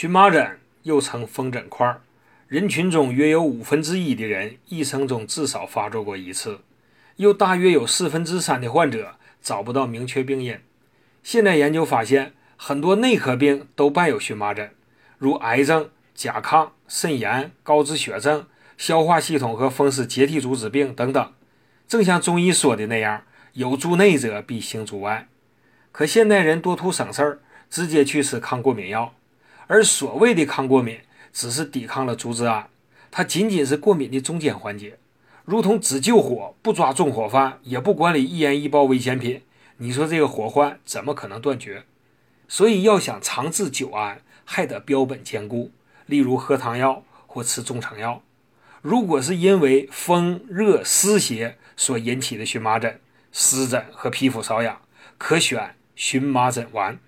荨麻疹又称风疹块，人群中约有五分之一的人一生中至少发作过一次，又大约有四分之三的患者找不到明确病因。现在研究发现，很多内科病都伴有荨麻疹，如癌症、甲亢、肾炎、高脂血症、消化系统和风湿结缔组织病等等。正像中医说的那样，有诸内者必行诸外。可现代人多图省事儿，直接去吃抗过敏药。而所谓的抗过敏，只是抵抗了组织胺，它仅仅是过敏的中间环节，如同只救火不抓纵火犯，也不管理易燃易爆危险品。你说这个火患怎么可能断绝？所以要想长治久安，还得标本兼顾，例如喝汤药或吃中成药。如果是因为风热湿邪所引起的荨麻疹、湿疹和皮肤瘙痒，可选荨麻疹丸。